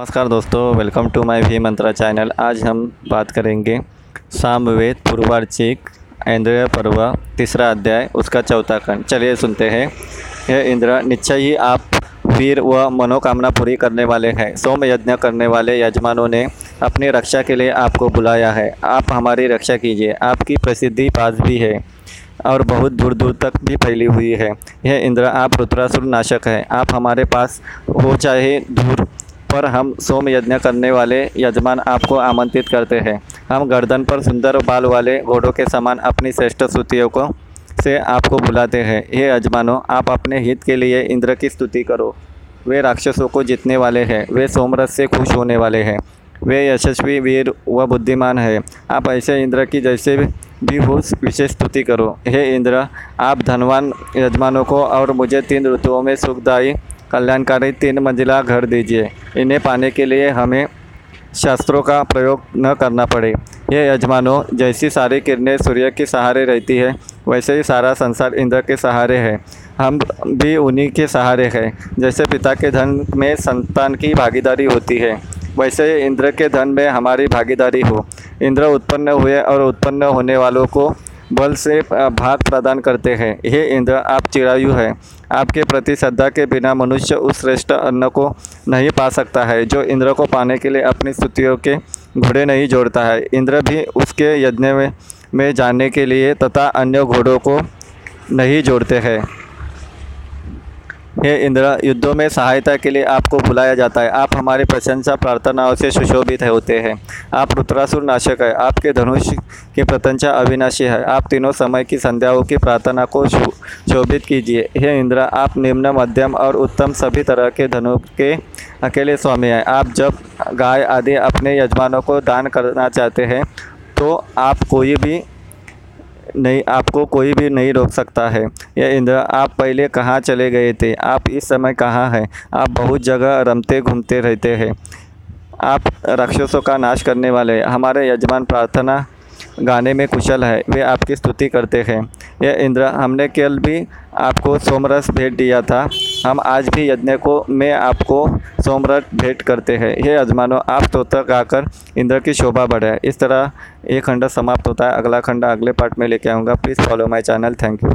नमस्कार दोस्तों welcome to my V Mantra channel आज हम बात करेंगे सामवेद पूर्वार्चिक इंद्र पर्व, तीसरा अध्याय, उसका चौथा खंड। चलिए सुनते हैं। यह इंद्र, निश्चय ही आप वीर व मनोकामना पूरी करने वाले हैं। सोम यज्ञ करने वाले यजमानों ने अपनी रक्षा के लिए आपको बुलाया है। आप हमारी रक्षा कीजिए। आपकी प्रसिद्धि पास भी है और बहुत दूर दूर तक भी फैली हुई है। यह इंद्र, आप रुद्रासुर नाशक है। आप हमारे पास हो चाहे दूर पर हम सोम यज्ञ करने वाले यजमान आपको आमंत्रित करते हैं। हम गर्दन पर सुंदर बाल वाले घोड़ों के समान अपनी श्रेष्ठ स्तुतियों को से आपको बुलाते हैं। हे यजमानों, आप अपने हित के लिए इंद्र की स्तुति करो। वे राक्षसों को जीतने वाले हैं। वे सोमरस से खुश होने वाले हैं। वे यशस्वी, वीर व बुद्धिमान है। आप ऐसे इंद्र की जैसे भी हो, विशेष स्तुति करो। हे इंद्र, आप धनवान यजमानों को और मुझे तीन ऋतुओं में सुखदायी कल्याणकारी तीन मंजिला घर दीजिए। इन्हें पाने के लिए हमें शास्त्रों का प्रयोग न करना पड़े। ये यजमानों, जैसी सारी किरणें सूर्य के सहारे रहती है, वैसे ही सारा संसार इंद्र के सहारे है। हम भी उन्हीं के सहारे हैं, जैसे पिता के धन में संतान की भागीदारी होती है, वैसे ही इंद्र के धन में हमारी भागीदारी हो। इंद्र उत्पन्न हुए और उत्पन्न होने वालों को बल से भात प्रदान करते हैं। हे इंद्र आप चिरायु है। आपके प्रति श्रद्धा के बिना मनुष्य उस श्रेष्ठ अन्न को नहीं पा सकता है जो इंद्र को पाने के लिए अपनी स्तुतियों के घोड़े नहीं जोड़ता है। इंद्र भी उसके यज्ञ में, में जाने के लिए तथा अन्य घोड़ों को नहीं जोड़ते हैं। हे इंद्र, युद्धों में सहायता के लिए आपको बुलाया जाता है। आप हमारी प्रशंसा प्रार्थनाओं से सुशोभित होते हैं। आप रुद्रासुर नाशक है। आपके धनुष की प्रतंचा अविनाशी है। आप तीनों समय की संध्याओं की प्रार्थना को शोभित कीजिए। हे इंद्र, आप निम्न, मध्यम और उत्तम सभी तरह के धनु के अकेले स्वामी हैं। आप जब गाय आदि अपने यजमानों को दान करना चाहते हैं तो आप कोई भी नहीं, आपको कोई भी नहीं रोक सकता है। यह इंद्र, आप पहले कहाँ चले गए थे? आप इस समय कहाँ हैं? आप बहुत जगह रमते घूमते रहते हैं। आप राक्षसों का नाश करने वाले हमारे यजमान प्रार्थना गाने में कुशल है। वे आपकी स्तुति करते हैं। यह इंद्र, हमने कल भी आपको सोमरस भेंट दिया था। हम आज भी यज्ञ को में आपको सोमरथ भेंट करते हैं। हे अजमानो, आप स्तोत्र गाकर इंद्र की शोभा बढ़ाए। इस तरह ये खंड समाप्त होता है। अगला खंड अगले पार्ट में लेके आऊँगा। Please follow my channel thank you